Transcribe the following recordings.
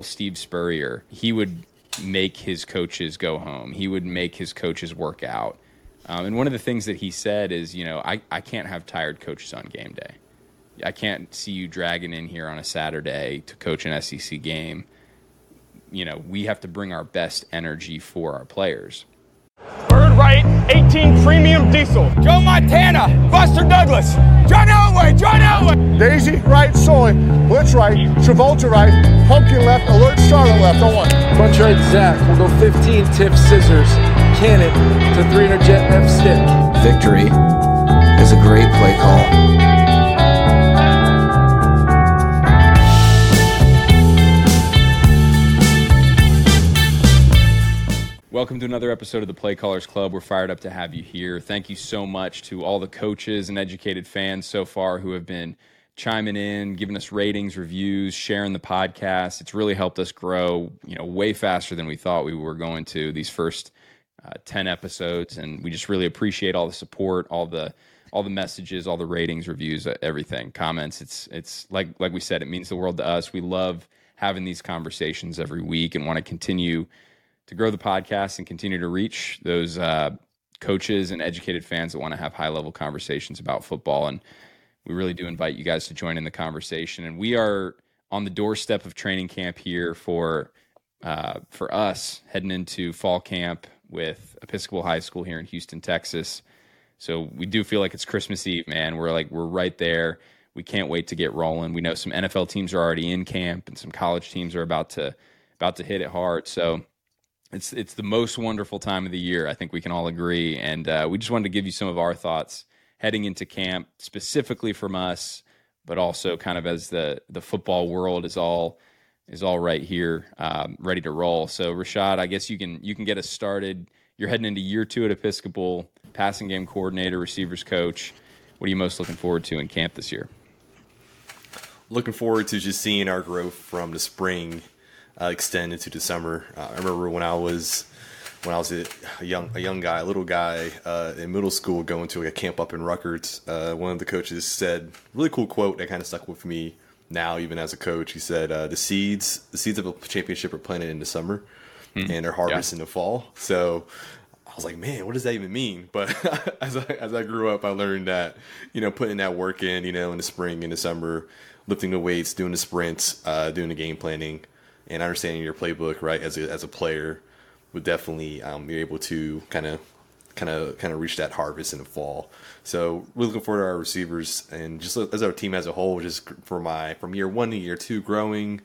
Steve Spurrier, he would make his coaches go home. He would make his coaches work out. Um, and one of the things that he said is, you know, I, I can't have tired coaches on game day. I can't see you dragging in here on a Saturday to coach an SEC game. You know, we have to bring our best energy for our players. Bird right, 18 premium diesel. Joe Montana, Buster Douglas, John Elway, John Elway. Daisy right, Soy, Blitz right, Travolta right, Pumpkin left, Alert Charlotte left, on one. Bunch right, Zach. We'll go 15 tip scissors, cannon to 300 jet F stick. Victory is a great play call. Welcome to another episode of the Play Callers Club. We're fired up to have you here. Thank you so much to all the coaches and educated fans so far who have been chiming in, giving us ratings, reviews, sharing the podcast. It's really helped us grow, you know, way faster than we thought we were going to these first uh, 10 episodes and we just really appreciate all the support, all the all the messages, all the ratings, reviews, everything, comments. It's it's like like we said, it means the world to us. We love having these conversations every week and want to continue to grow the podcast and continue to reach those uh, coaches and educated fans that want to have high level conversations about football. And we really do invite you guys to join in the conversation. And we are on the doorstep of training camp here for uh, for us heading into fall camp with Episcopal High School here in Houston, Texas. So we do feel like it's Christmas Eve, man. We're like we're right there. We can't wait to get rolling. We know some NFL teams are already in camp, and some college teams are about to about to hit it hard. So it's it's the most wonderful time of the year. I think we can all agree, and uh, we just wanted to give you some of our thoughts heading into camp, specifically from us, but also kind of as the the football world is all is all right here, um, ready to roll. So Rashad, I guess you can you can get us started. You're heading into year two at Episcopal, passing game coordinator, receivers coach. What are you most looking forward to in camp this year? Looking forward to just seeing our growth from the spring uh, extend into the summer. Uh, I remember when I was when I was a young a young guy, a little guy uh, in middle school, going to a camp up in Rutgers. Uh, one of the coaches said really cool quote that kind of stuck with me now, even as a coach. He said, uh, "The seeds, the seeds of a championship are planted in the summer, mm, and they're harvested yeah. in the fall." So. I was like, man, what does that even mean? But as I, as I grew up, I learned that, you know, putting that work in, you know, in the spring, in the summer, lifting the weights, doing the sprints, uh, doing the game planning, and understanding your playbook right as a, as a player would definitely um, be able to kind of kind of kind of reach that harvest in the fall. So we're looking forward to our receivers and just as our team as a whole, just for my from year one to year two growing.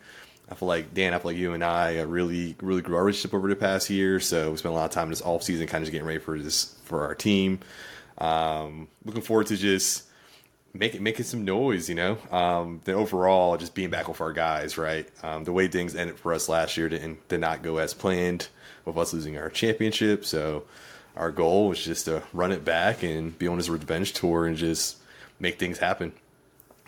I feel like Dan, I feel like you and I really really grew our relationship over the past year. So we spent a lot of time this off season kind of just getting ready for this for our team. Um, looking forward to just making making some noise, you know. Um, then overall, just being back with our guys, right? Um, the way things ended for us last year didn't did not go as planned, with us losing our championship. So our goal was just to run it back and be on this revenge tour and just make things happen.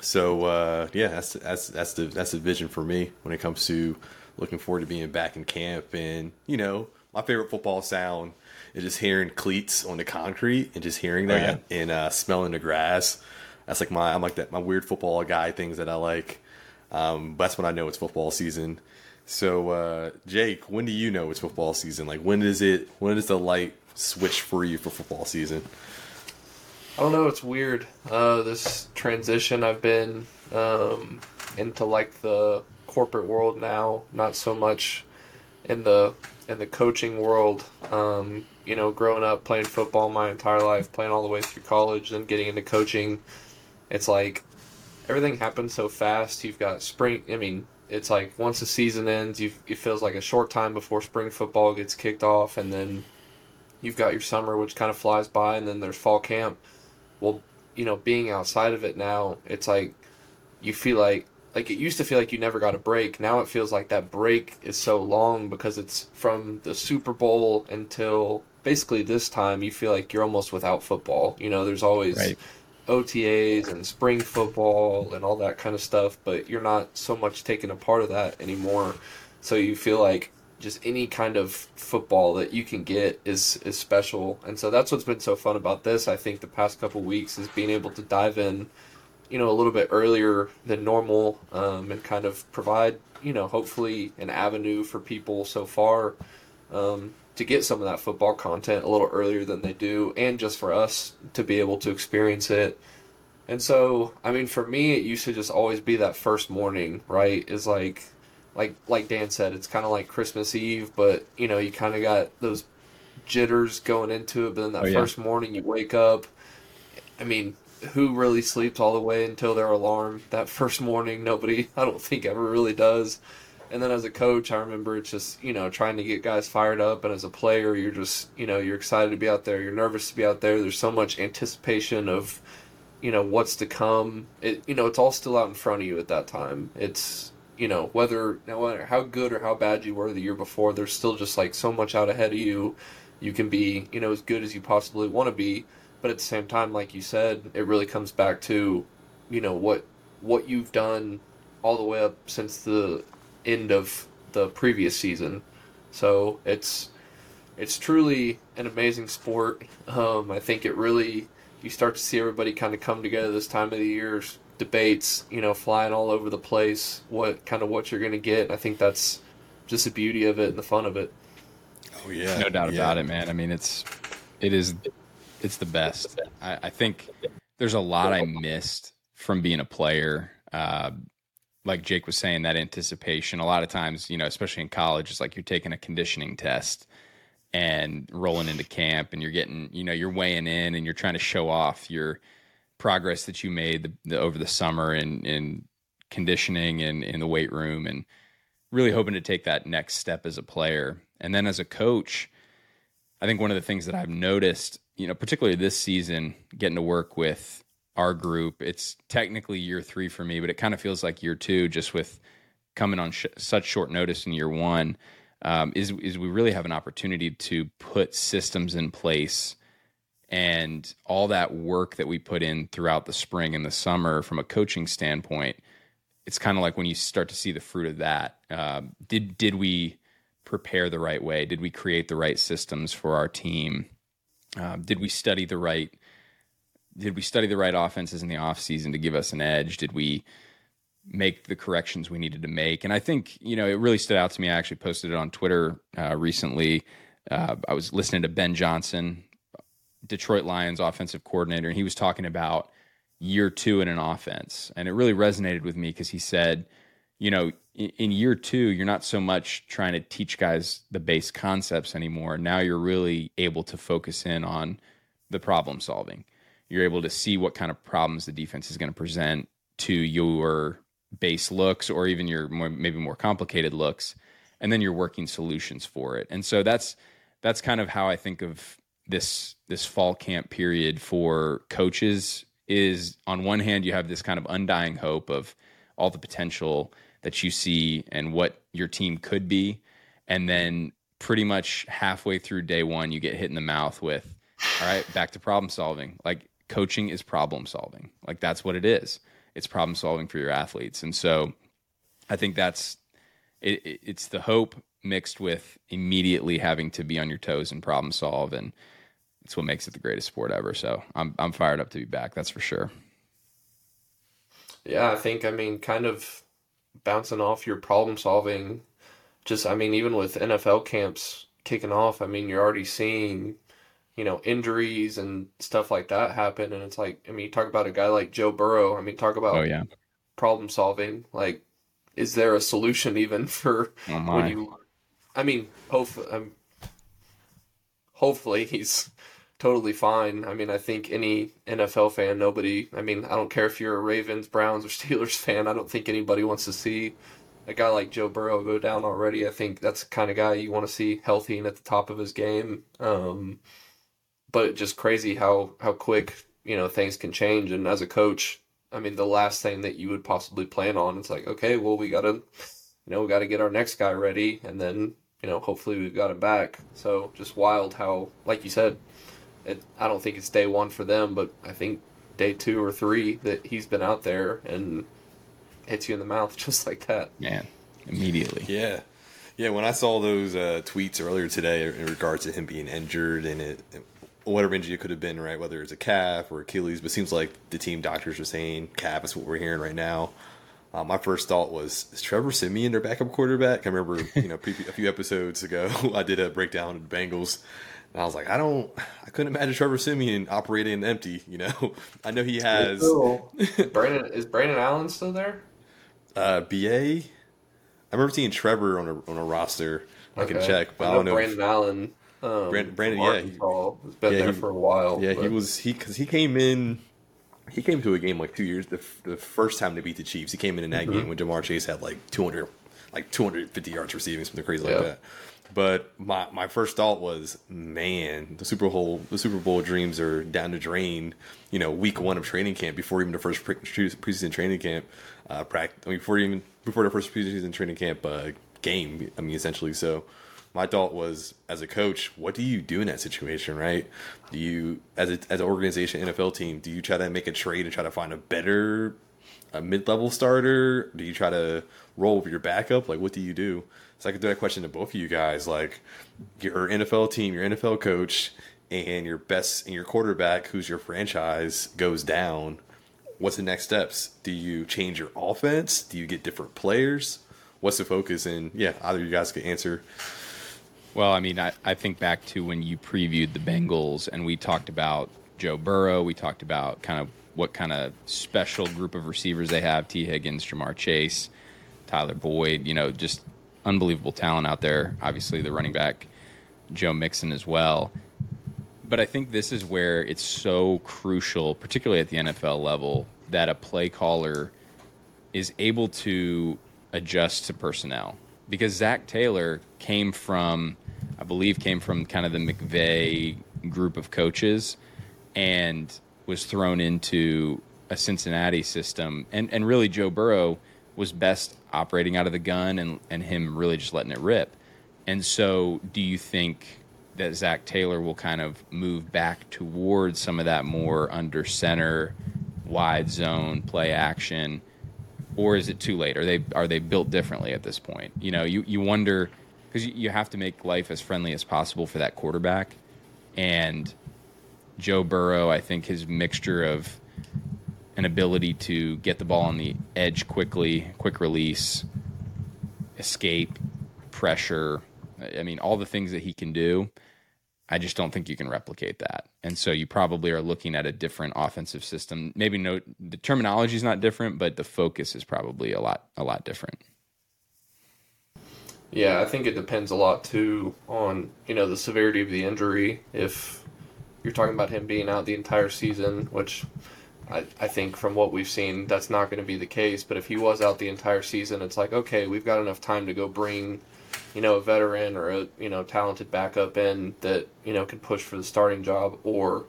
So uh, yeah, that's that's that's the that's the vision for me when it comes to looking forward to being back in camp. And you know, my favorite football sound is just hearing cleats on the concrete and just hearing that oh, yeah. and uh, smelling the grass that's like my I'm like that my weird football guy things that I like. Um, that's when I know it's football season. So uh, Jake, when do you know it's football season? Like when is it? When is the light switch for you for football season? I don't know. It's weird. Uh, this transition I've been um, into like the corporate world now, not so much in the in the coaching world. Um, you know, growing up playing football my entire life, playing all the way through college, then getting into coaching it's like everything happens so fast. You've got spring. I mean, it's like once the season ends, you it feels like a short time before spring football gets kicked off, and then you've got your summer, which kind of flies by, and then there's fall camp. Well, you know, being outside of it now, it's like you feel like like it used to feel like you never got a break. Now it feels like that break is so long because it's from the Super Bowl until basically this time. You feel like you're almost without football. You know, there's always. Right OTAs and spring football and all that kind of stuff, but you're not so much taking a part of that anymore. So you feel like just any kind of football that you can get is is special. And so that's what's been so fun about this. I think the past couple weeks is being able to dive in, you know, a little bit earlier than normal, um, and kind of provide you know, hopefully an avenue for people so far um, to get some of that football content a little earlier than they do, and just for us to be able to experience it. And so, I mean, for me, it used to just always be that first morning, right? Is like, like, like Dan said, it's kind of like Christmas Eve, but you know, you kind of got those jitters going into it. But then that Oh, yeah. first morning, you wake up. I mean, who really sleeps all the way until their alarm? That first morning, nobody, I don't think, ever really does. And then as a coach, I remember it's just, you know, trying to get guys fired up. And as a player, you're just, you know, you're excited to be out there. You're nervous to be out there. There's so much anticipation of, you know, what's to come. It, you know, it's all still out in front of you at that time. It's, you know, whether, no matter how good or how bad you were the year before, there's still just like so much out ahead of you. You can be, you know, as good as you possibly want to be. But at the same time, like you said, it really comes back to, you know, what, what you've done all the way up since the end of the previous season. So it's it's truly an amazing sport. Um, I think it really you start to see everybody kind of come together this time of the year. Debates, you know, flying all over the place. What kind of what you're going to get? I think that's just the beauty of it and the fun of it. Oh yeah, no doubt yeah. about it, man. I mean, it's it is it's the best. I, I think there's a lot I missed from being a player. Uh, like Jake was saying, that anticipation. A lot of times, you know, especially in college, it's like you're taking a conditioning test and rolling into camp, and you're getting, you know, you're weighing in, and you're trying to show off your progress that you made the, the, over the summer in in conditioning and in the weight room, and really hoping to take that next step as a player. And then as a coach, I think one of the things that I've noticed, you know, particularly this season, getting to work with our group, it's technically year three for me, but it kind of feels like year two just with coming on sh- such short notice in year one. Um, is is we really have an opportunity to put systems in place and all that work that we put in throughout the spring and the summer from a coaching standpoint it's kind of like when you start to see the fruit of that. Um, did did we prepare the right way? Did we create the right systems for our team? Um, did we study the right? Did we study the right offenses in the off season to give us an edge? Did we make the corrections we needed to make? And I think you know it really stood out to me. I actually posted it on Twitter uh, recently. Uh, I was listening to Ben Johnson, Detroit Lions offensive coordinator, and he was talking about year two in an offense. And it really resonated with me because he said, you know, in, in, year two, you're not so much trying to teach guys the base concepts anymore. Now you're really able to focus in on the problem solving. You're able to see what kind of problems the defense is going to present to your base looks or even your more, maybe more complicated looks. And then you're working solutions for it. And so that's that's kind of how I think of this this fall camp period for coaches is on one hand you have this kind of undying hope of all the potential that you see and what your team could be and then pretty much halfway through day 1 you get hit in the mouth with all right back to problem solving like coaching is problem solving like that's what it is it's problem solving for your athletes and so i think that's it, it's the hope mixed with immediately having to be on your toes and problem solve and it's what makes it the greatest sport ever. So I'm I'm fired up to be back. That's for sure. Yeah, I think I mean kind of bouncing off your problem solving. Just I mean even with NFL camps kicking off, I mean you're already seeing you know injuries and stuff like that happen, and it's like I mean you talk about a guy like Joe Burrow. I mean talk about oh yeah problem solving. Like is there a solution even for oh when you? I mean, hopefully, um, hopefully he's totally fine. I mean, I think any NFL fan, nobody, I mean, I don't care if you're a Ravens, Browns, or Steelers fan, I don't think anybody wants to see a guy like Joe Burrow go down already. I think that's the kind of guy you want to see healthy and at the top of his game. Um, but just crazy how, how quick, you know, things can change. And as a coach, I mean, the last thing that you would possibly plan on, it's like, okay, well, we got to, you know, we got to get our next guy ready. And then, you know, hopefully we've got him back. So just wild how, like you said, it, I don't think it's day one for them, but I think day two or three that he's been out there and hits you in the mouth just like that. Man, immediately. Yeah. Yeah, when I saw those uh, tweets earlier today in regards to him being injured and it, whatever injury it could have been, right? Whether it's a calf or Achilles, but it seems like the team doctors are saying calf is what we're hearing right now. Uh, my first thought was, is Trevor Siemian their backup quarterback? I remember, you know, a few episodes ago, I did a breakdown of the Bengals, and I was like, I don't, I couldn't imagine Trevor Siemian operating empty. You know, I know he has. Brandon is Brandon Allen still there? Uh, BA. I remember seeing Trevor on a on a roster. I can check, but I, I don't know. Brandon Allen. Um, Brandon, Brandon yeah, he, has been yeah, there he- for a while. Yeah, but- he was he because he came in. He came to a game like two years the, the first time they beat the Chiefs. He came in in Mm-hmm. that game when Ja'Marr Chase had like two hundred, like two hundred fifty yards receiving, something crazy Yeah. like that. But my, my first thought was, man, the Super Bowl the Super Bowl dreams are down the drain. You know, week one of training camp before even the first pre- preseason training camp, uh, prac- I mean, before even before the first preseason training camp uh, game. I mean, essentially, so my thought was as a coach what do you do in that situation right? Do you as a, as an organization nfl team do you try to make a trade and try to find a better a mid-level starter? Do you try to roll with your backup? Like what do you do? So i could do that question to both of you guys like your nfl team your nfl coach and your best and your quarterback who's your franchise goes down what's the next steps? Do you change your offense? Do you get different players? What's the focus? And yeah either of you guys could answer Well, I mean, I, I think back to when you previewed the Bengals and we talked about Joe Burrow. We talked about kind of what kind of special group of receivers they have Tee Higgins, Ja'Marr Chase, Tyler Boyd, you know, just unbelievable talent out there. Obviously, the running back, Joe Mixon, as well. But I think this is where it's so crucial, particularly at the NFL level, that a play caller is able to adjust to personnel. Because Zac Taylor came from, I believe, came from kind of the McVay group of coaches and was thrown into a Cincinnati system. And, and really, Joe Burrow was best operating out of the gun and, and him really just letting it rip. And so, do you think that Zac Taylor will kind of move back towards some of that more under center, wide zone play action? or is it too late? Are they are they built differently at this point? You know, you you wonder because you, have to make life as friendly as possible for that quarterback. And Joe Burrow, I think his mixture of an ability to get the ball on the edge quickly, quick release, escape, pressure. I mean, all the things that he can do. I just don't think you can replicate that. And so you probably are looking at a different offensive system. Maybe no the terminology is not different, but the focus is probably a lot a lot different. Yeah, I think it depends a lot too on you know the severity of the injury. If you're talking about him being out the entire season, which I, I think from what we've seen, that's not going to be the case. But if he was out the entire season, it's like okay, we've got enough time to go bring you know a veteran or a you know talented backup in that you know can push for the starting job. Or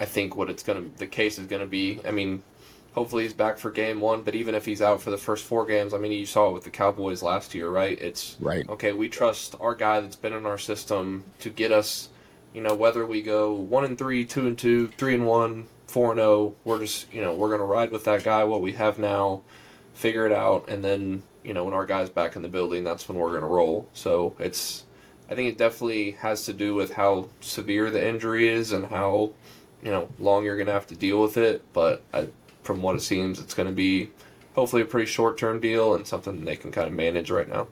I think what it's to the case is going to be. I mean, hopefully he's back for game one. But even if he's out for the first four games, I mean, you saw it with the Cowboys last year, right? It's Right. Okay, we trust our guy that's been in our system to get us. You know, whether we go one and three, two and two, three and one, four and zero, we're just you know we're gonna ride with that guy. What we have now, figure it out, and then you know when our guy's back in the building, that's when we're gonna roll. So it's. I think it definitely has to do with how severe the injury is and how, you know, long you're gonna have to deal with it. But I, from what it seems, it's gonna be hopefully a pretty short term deal and something they can kind of manage right now.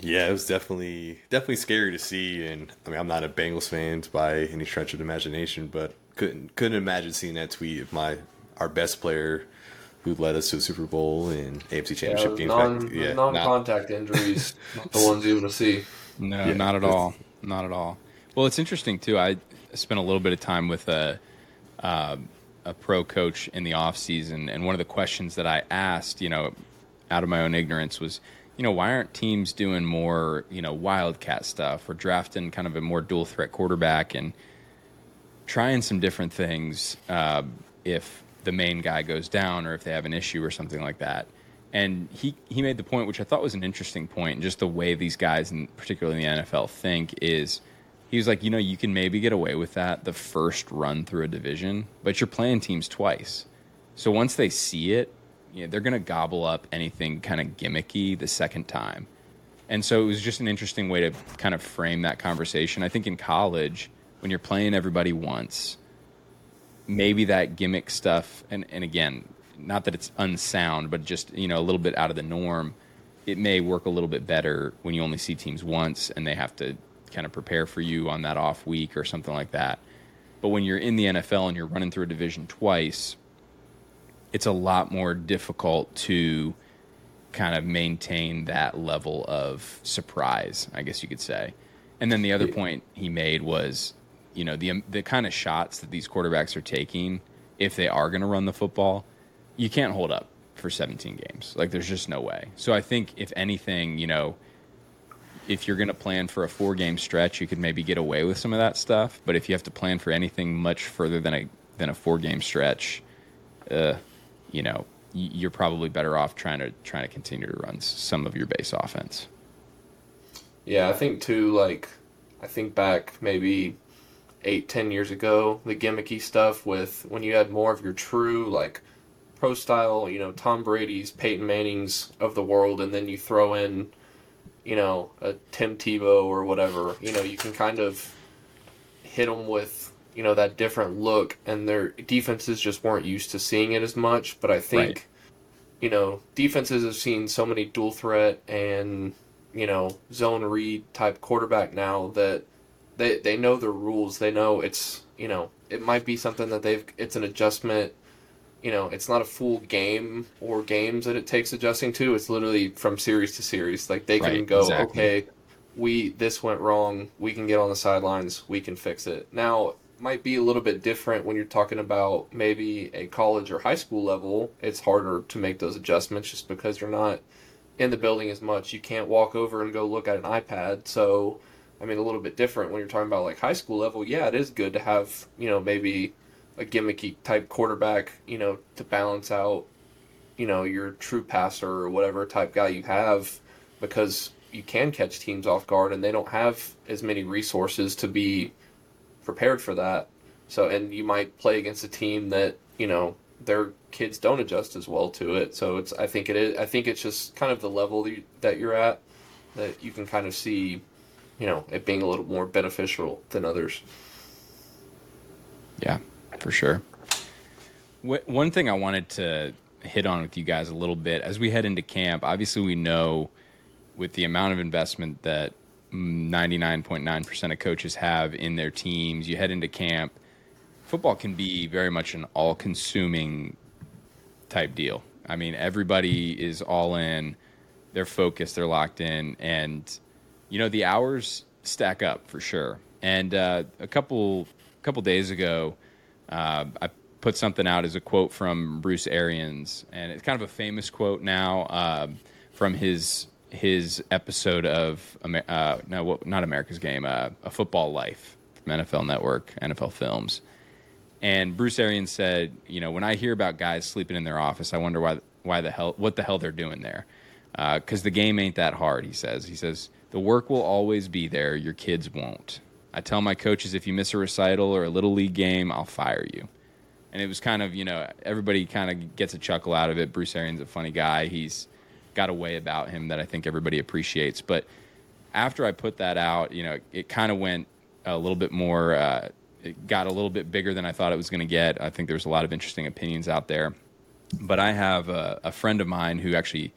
Yeah, it was definitely definitely scary to see, and I mean, I'm not a Bengals fan by any stretch of the imagination, but couldn't couldn't imagine seeing that tweet of my our best player who led us to a Super Bowl and AFC Championship Yeah, games. non, back- yeah, non-contact injuries, not the ones you want to see. No, Yeah, not at all. Not at all. Well, it's interesting too. I spent a little bit of time with a uh, a pro coach in the off season, and one of the questions that I asked, you know, out of my own ignorance, was, you know, why aren't teams doing more, you know, wildcat stuff or drafting kind of a more dual threat quarterback and trying some different things uh, if the main guy goes down or if they have an issue or something like that. And he, he made the point, which I thought was an interesting point, just the way these guys, and particularly in the NFL, think is he was like, you know, you can maybe get away with that the first run through a division, but you're playing teams twice. So once they see it, you know, they're going to gobble up anything kind of gimmicky the second time. And so it was just an interesting way to kind of frame that conversation. I think in college, when you're playing everybody once, maybe that gimmick stuff, and, and again, not that it's unsound, but just you know a little bit out of the norm. It may work a little bit better when you only see teams once and they have to kind of prepare for you on that off week or something like that. But when you're in the NFL and you're running through a division twice, it's a lot more difficult to kind of maintain that level of surprise, I guess you could say. And then the other point he made was, you know, the um, the kind of shots that these quarterbacks are taking if they are going to run the football, you can't hold up for 17 games. Like there's just no way. So I think if anything, you know, if you're going to plan for a four game stretch, you could maybe get away with some of that stuff. But if you have to plan for anything much further than a than a four game stretch, uh, you know, you're probably better off trying to trying to continue to run some of your base offense. Yeah, I think too. Like, I think back maybe eight, ten years ago, the gimmicky stuff with when you had more of your true like pro style, you know, Tom Brady's, Peyton Manning's of the world, and then you throw in, you know, a Tim Tebow or whatever. You know, you can kind of hit them with you know that different look, and their defenses just weren't used to seeing it as much. But I think. Right. You know, defenses have seen so many dual threat and you know zone read type quarterback now that they they know the rules. They know it's you know it might be something that they've it's an adjustment. You know, it's not a full game or games that it takes adjusting to. It's literally from series to series. Like they can right, go, exactly. okay, we this went wrong. We can get on the sidelines. We can fix it. Now might be a little bit different when you're talking about maybe a college or high school level. It's harder to make those adjustments just because you're not in the building as much. You can't walk over and go look at an iPad. So I mean, a little bit different when you're talking about like high school level. Yeah, it is good to have you know maybe a gimmicky type quarterback, you know, to balance out, you know, your true passer or whatever type guy you have, because you can catch teams off guard and they don't have as many resources to be prepared for that. So, and you might play against a team that you know their kids don't adjust as well to it. So it's I think it is I think it's just kind of the level that you're at that you can kind of see you know, it being a little more beneficial than others. Yeah, for sure. One thing I wanted to hit on with you guys a little bit as we head into camp, obviously, we know with the amount of investment that 99.9% of coaches have in their teams, you head into camp, football can be very much an all consuming type deal. I mean, everybody is all in, they're focused, they're locked in, and you know the hours stack up for sure. And uh, a couple couple days ago, uh, I put something out as a quote from Bruce Arians, and it's kind of a famous quote now uh, from his his episode of uh, no, not America's Game, uh, a Football Life from NFL Network, NFL Films. And Bruce Arians said, you know, when I hear about guys sleeping in their office, I wonder why why the hell what the hell they're doing there, because uh, the game ain't that hard. He says. He says the work will always be there, your kids won't. I tell my coaches if you miss a recital or a little league game, I'll fire you. And it was kind of, you know, everybody kind of gets a chuckle out of it. Bruce Arians a funny guy. He's got a way about him that I think everybody appreciates. But after I put that out, you know, it kind of went a little bit more, uh, it got a little bit bigger than I thought it was going to get. I think there's a lot of interesting opinions out there. But I have a, a friend of mine who actually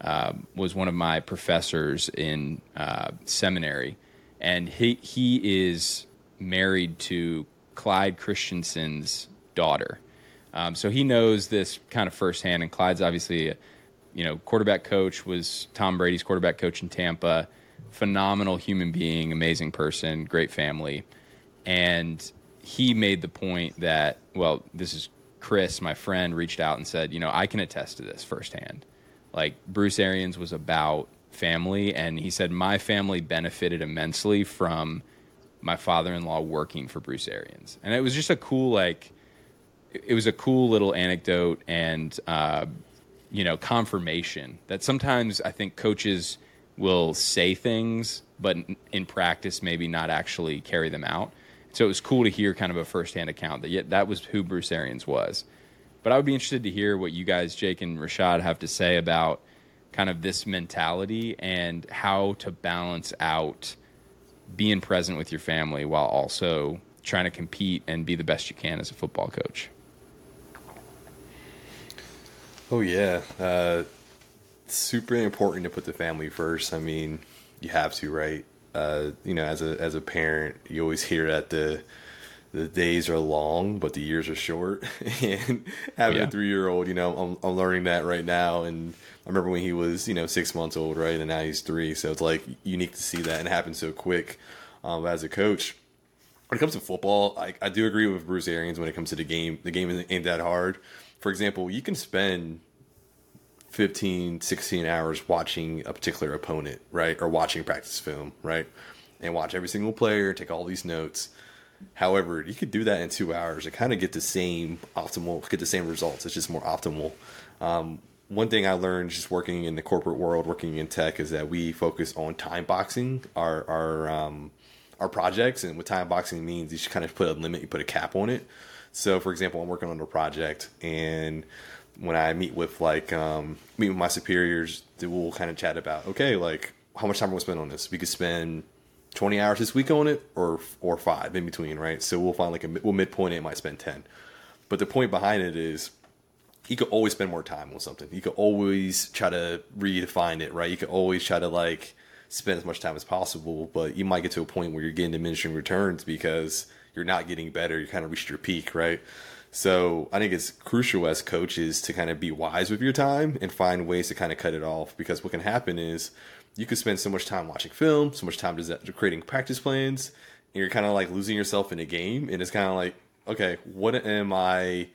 uh, was one of my professors in uh, seminary, and he he is married to Clyde Christensen's daughter. Um, so he knows this kind of firsthand. And Clyde's obviously, a, you know, quarterback coach was Tom Brady's quarterback coach in Tampa. Phenomenal human being, amazing person, great family, and he made the point that well, this is Chris, my friend, reached out and said, you know, I can attest to this firsthand like Bruce Arians was about family, and he said my family benefited immensely from my father-in-law working for Bruce Arians, and it was just a cool like it was a cool little anecdote and uh, you know confirmation that sometimes I think coaches will say things, but in practice maybe not actually carry them out. So it was cool to hear kind of a firsthand account that yet that was who Bruce Arians was. But I would be interested to hear what you guys, Jake and Rashad, have to say about kind of this mentality and how to balance out being present with your family while also trying to compete and be the best you can as a football coach. Oh yeah, uh, super important to put the family first. I mean, you have to, right? Uh, you know, as a as a parent, you always hear that the the days are long, but the years are short. and having Yeah. a three year old, you know, I'm, I'm learning that right now. And I remember when he was, you know, six months old, right? And now he's three. So it's like unique to see that and happen so quick. Um, as a coach, when it comes to football, I, I do agree with Bruce Arians when it comes to the game. The game ain't that hard. For example, you can spend 15, 16 hours watching a particular opponent, right? Or watching practice film, right? And watch every single player, take all these notes. However, you could do that in two hours and kind of get the same optimal, get the same results. It's just more optimal. Um, one thing I learned just working in the corporate world, working in tech, is that we focus on time boxing our our um, our projects, and what time boxing means, you should kind of put a limit, you put a cap on it. So, for example, I'm working on a project, and when I meet with like um, meet with my superiors, will kind of chat about okay, like how much time gonna spend on this. We could spend 20 hours this week on it, or or five in between, right? So we'll find like a we'll midpoint it, might spend 10. But the point behind it is you could always spend more time on something. You could always try to redefine it, right? You could always try to like spend as much time as possible, but you might get to a point where you're getting diminishing returns because you're not getting better. You kind of reached your peak, right? So I think it's crucial as coaches to kind of be wise with your time and find ways to kind of cut it off because what can happen is you could spend so much time watching film, so much time creating practice plans, and you're kind of like losing yourself in a game. And it's kind of like, okay, what am I?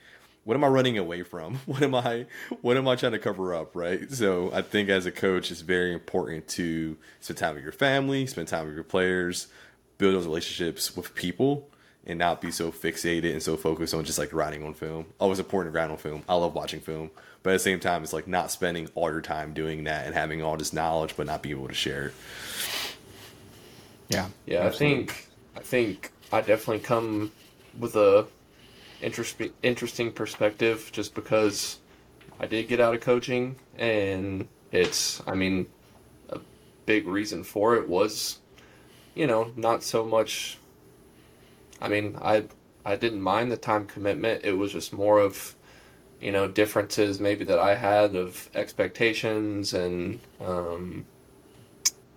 What am I running away from? What am I what am I trying to cover up, right? So I think as a coach it's very important to spend time with your family, spend time with your players, build those relationships with people and not be so fixated and so focused on just like writing on film. Always important to write on film. I love watching film. But at the same time it's like not spending all your time doing that and having all this knowledge but not being able to share it. Yeah. Yeah, I think I think I definitely come with a interest, interesting perspective just because I did get out of coaching and it's I mean a big reason for it was you know, not so much I mean, I I didn't mind the time commitment. It was just more of you know, differences maybe that I had of expectations and um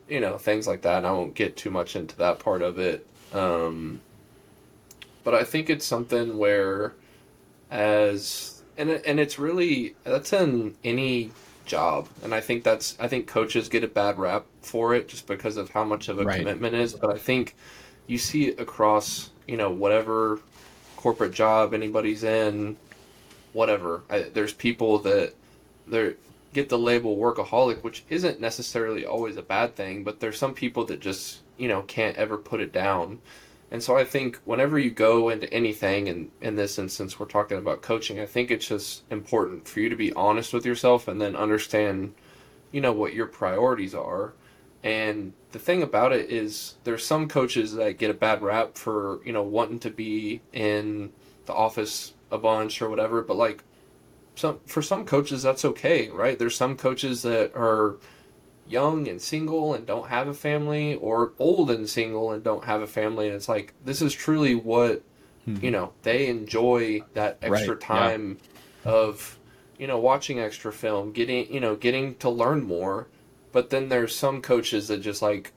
you know things like that and i won't get too much into that part of it um, but i think it's something where as and, it- and it's really that's in any job and i think that's i think coaches get a bad rap for it just because of how much of a Right. commitment is but i think you see it across you know whatever corporate job anybody's in whatever I, there's people that they're get the label workaholic, which isn't necessarily always a bad thing, but there's some people that just, you know, can't ever put it down. And so I think whenever you go into anything, and in this instance, we're talking about coaching, I think it's just important for you to be honest with yourself and then understand, you know, what your priorities are. And the thing about it is, there's some coaches that get a bad rap for, you know, wanting to be in the office a bunch or whatever, but like, some for some coaches that's okay, right? There's some coaches that are young and single and don't have a family or old and single and don't have a family and it's like this is truly what hmm. you know, they enjoy that extra Right, yeah. time of you know, watching extra film, getting, you know, getting to learn more. But then there's some coaches that just like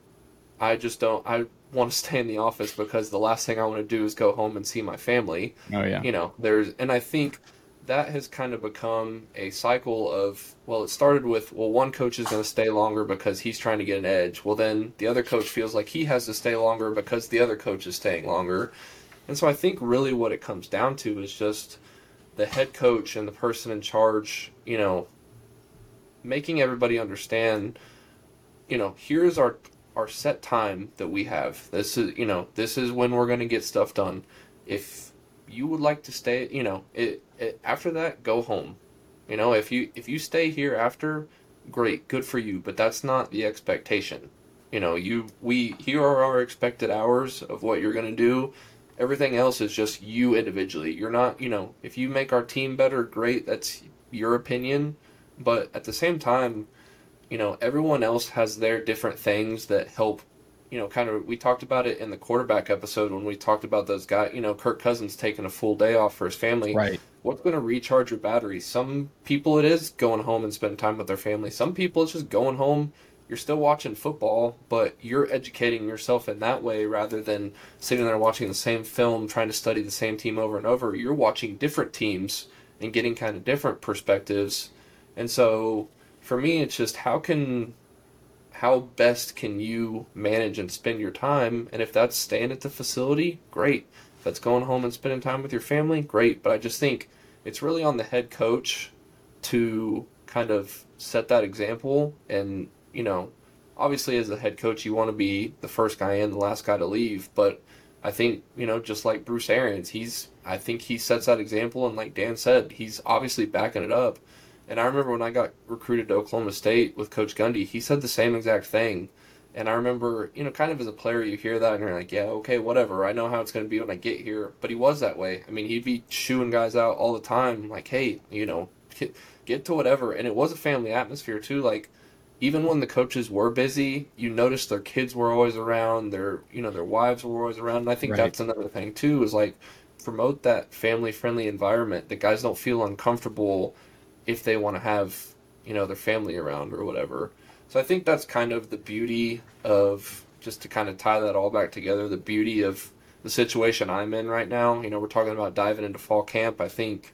I just don't I want to stay in the office because the last thing I want to do is go home and see my family Oh yeah. you know there's and i think that has kind of become a cycle of well it started with well one coach is going to stay longer because he's trying to get an edge. Well then the other coach feels like he has to stay longer because the other coach is staying longer. And so i think really what it comes down to is just the head coach and the person in charge you know making everybody understand you know here's our our set time that we have. This is you know this is when we're going to get stuff done. If you would like to stay you know it, it after that go home. You know if you if you stay here after great good for you but that's not the expectation. You know you we here are our expected hours of what you're going to do. Everything else is just you individually. You're not you know if you make our team better great that's your opinion. But at the same time you know everyone else has their different things that help you know kind of we talked about it in the quarterback episode when we talked about those guys you know kirk cousins taking a full day off for his family Right. what's going to recharge your battery? Some people it is going home and spending time with their family. Some people it's just going home. You're still watching football, but you're educating yourself in that way rather than sitting there watching the same film, trying to study the same team over and over. You're watching different teams and getting kind of different perspectives. And so for me, it's just how can how best can you manage and spend your time? And if that's staying at the facility, great. If that's going home and spending time with your family, great. But I just think it's really on the head coach to kind of set that example. And, you know, obviously as a head coach, you want to be the first guy in, the last guy to leave. But I think, you know, just like Bruce Arians, he's, I think he sets that example. And like Dan said, he's obviously backing it up. And I remember when I got recruited to Oklahoma State with Coach Gundy, he said the same exact thing. And I remember, you know, kind of as a player, you hear that and you're like, yeah, okay, whatever. I know how it's going to be when I get here. But he was that way. I mean, he'd be shooing guys out all the time, like, hey, you know, get, get to whatever. And it was a family atmosphere, too. Like, even when the coaches were busy, you noticed their kids were always around, their, you know, their wives were always around. And I think right. that's another thing, too, is like, promote that family friendly environment that guys don't feel uncomfortable if they want to have you know their family around or whatever. So I think that's kind of the beauty of just to kind of tie that all back together. The beauty of the situation I'm in right now. You know, we're talking about diving into fall camp. I think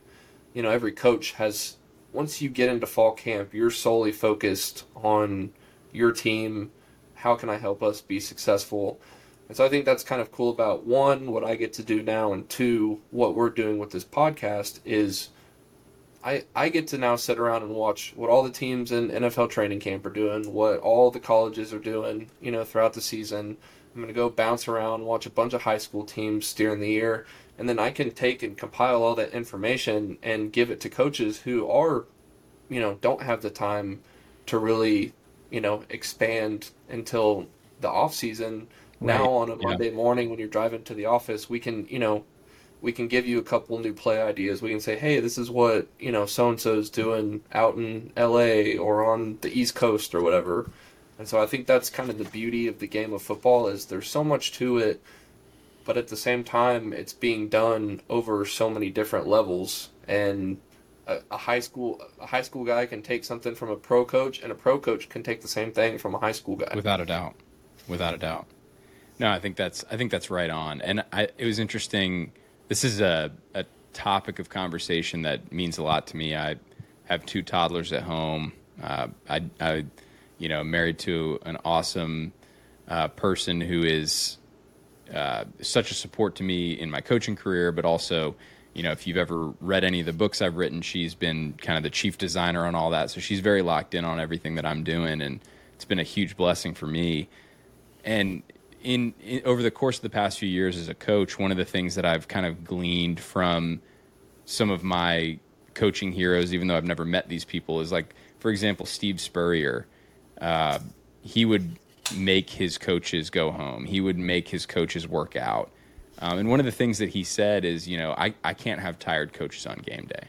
you know every coach has once you get into fall camp, you're solely focused on your team. How can I help us be successful? And so I think that's kind of cool about one, what I get to do now, and two, what we're doing with this podcast is I, I get to now sit around and watch what all the teams in NFL training camp are doing, what all the colleges are doing, you know, throughout the season. I'm going to go bounce around, watch a bunch of high school teams during the year, and then I can take and compile all that information and give it to coaches who are, you know, don't have the time to really, you know, expand until the off season. Right. Now on a Monday yeah. morning when you're driving to the office, we can, you know, we can give you a couple new play ideas. We can say, hey, this is what you know so and so's doing out in L.A. or on the East Coast or whatever. And so I think that's kind of the beauty of the game of football is there's so much to it, but at the same time it's being done over so many different levels. And a, a high school a high school guy can take something from a pro coach, and a pro coach can take the same thing from a high school guy. Without a doubt, without a doubt. No, I think that's I think that's right on. And I, it was interesting this is a, a topic of conversation that means a lot to me. I have two toddlers at home. Uh, I, I, you know, married to an awesome uh, person who is uh, such a support to me in my coaching career, but also, you know, if you've ever read any of the books I've written, she's been kind of the chief designer on all that. So she's very locked in on everything that I'm doing, and it's been a huge blessing for me. And in, in, over the course of the past few years as a coach, one of the things that I've kind of gleaned from some of my coaching heroes, even though I've never met these people, is like, for example, Steve Spurrier. Uh, he would make his coaches go home. He would make his coaches work out. Um, and one of the things that he said is, you know, I, I can't have tired coaches on game day.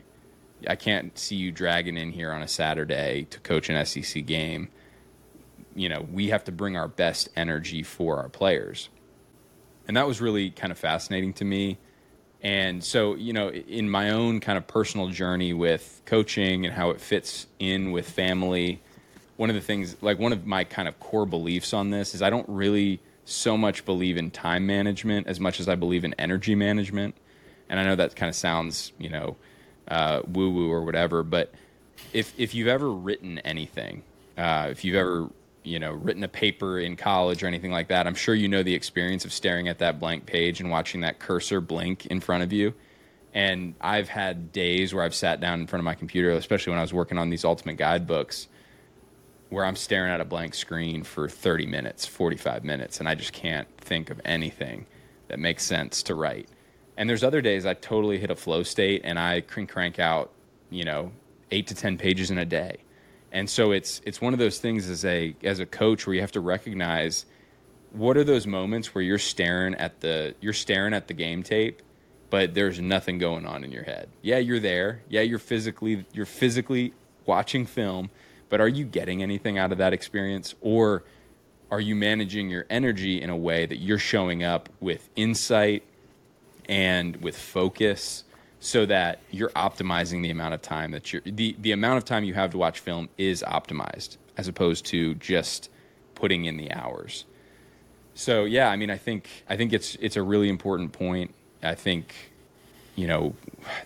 I can't see you dragging in here on a Saturday to coach an SEC game you know, we have to bring our best energy for our players. And that was really kind of fascinating to me. And so, you know, in my own kind of personal journey with coaching and how it fits in with family, one of the things, like one of my kind of core beliefs on this is I don't really so much believe in time management as much as I believe in energy management. And I know that kind of sounds, you know, uh, woo woo or whatever, but if if you've ever written anything, uh, if you've ever you know written a paper in college or anything like that i'm sure you know the experience of staring at that blank page and watching that cursor blink in front of you. And i've had days where i've sat down in front of my computer especially when i was working on these ultimate guidebooks where i'm staring at a blank screen for 30 minutes 45 minutes and i just can't think of anything that makes sense to write. And there's other days i totally hit a flow state and i can crank out you know 8 to 10 pages in a day and so it's it's one of those things as a as a coach where you have to recognize what are those moments where you're staring at the you're staring at the game tape but there's nothing going on in your head. Yeah you're there. Yeah you're physically you're physically watching film but are you getting anything out of that experience? Or are you managing your energy in a way that you're showing up with insight and with focus so that you're optimizing the amount of time that you're the the amount of time you have to watch film is optimized as opposed to just putting in the hours. So yeah, I mean, I think I think it's it's a really important point. I think you know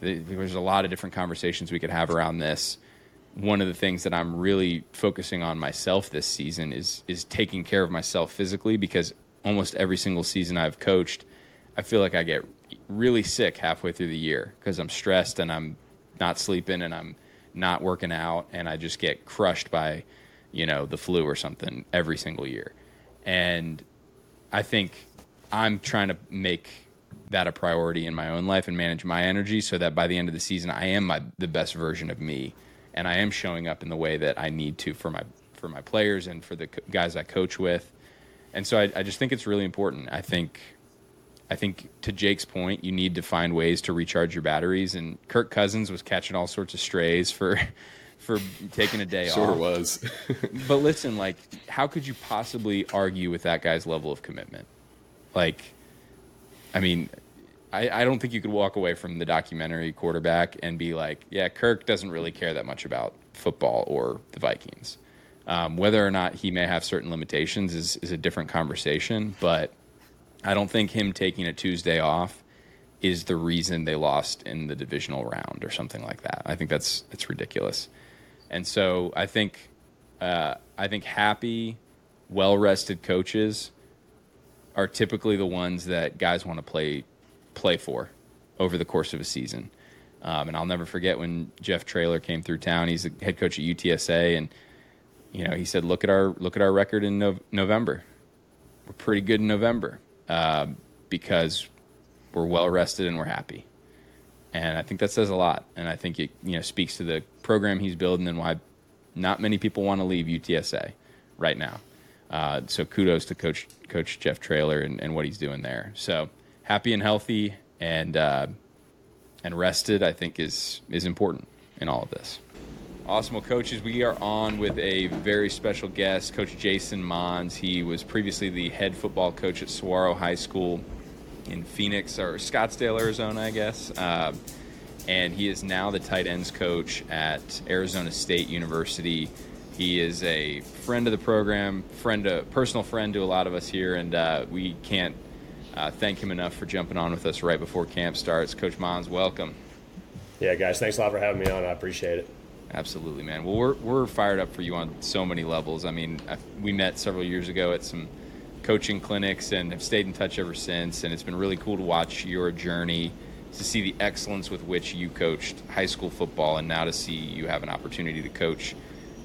there's a lot of different conversations we could have around this. One of the things that I'm really focusing on myself this season is is taking care of myself physically because almost every single season I've coached, I feel like I get really sick halfway through the year because I'm stressed and I'm not sleeping and I'm not working out and I just get crushed by, you know, the flu or something every single year. And I think I'm trying to make that a priority in my own life and manage my energy so that by the end of the season I am my the best version of me and I am showing up in the way that I need to for my for my players and for the guys I coach with. And so I, I just think it's really important. I think I think to Jake's point, you need to find ways to recharge your batteries. And Kirk Cousins was catching all sorts of strays for for taking a day sure off. Sure was. but listen, like, how could you possibly argue with that guy's level of commitment? Like, I mean, I, I don't think you could walk away from the documentary quarterback and be like, yeah, Kirk doesn't really care that much about football or the Vikings. Um, whether or not he may have certain limitations is, is a different conversation, but I don't think him taking a Tuesday off is the reason they lost in the divisional round or something like that. I think that's that's ridiculous. And so I think uh, I think happy, well rested coaches are typically the ones that guys want to play play for over the course of a season. Um, and I'll never forget when Jeff Traylor came through town. He's the head coach at UTSA, and you know he said, "Look at our look at our record in no- November. We're pretty good in November uh, because we're well rested and we're happy." And I think that says a lot. And I think it you know speaks to the program he's building and why not many people want to leave UTSA right now. Uh, so kudos to Coach Coach Jeff Traylor and, and, what he's doing there. So happy and healthy and uh, and rested, I think is is important in all of this. Awesome. Well, coaches, we are on with a very special guest, Coach Jason Mohns. He was previously the head football coach at Saguaro High School in Phoenix or Scottsdale, Arizona, I guess. Uh, and he is now the tight ends coach at Arizona State University. He is a friend of the program, friend, a personal friend to a lot of us here, and uh, we can't uh, thank him enough for jumping on with us right before camp starts. Coach Mohns, welcome. Yeah, guys, thanks a lot for having me on. I appreciate it. Absolutely, man. Well, we're we're fired up for you on so many levels. I mean, I, we met several years ago at some coaching clinics and have stayed in touch ever since. And it's been really cool to watch your journey, to see the excellence with which you coached high school football, and now to see you have an opportunity to coach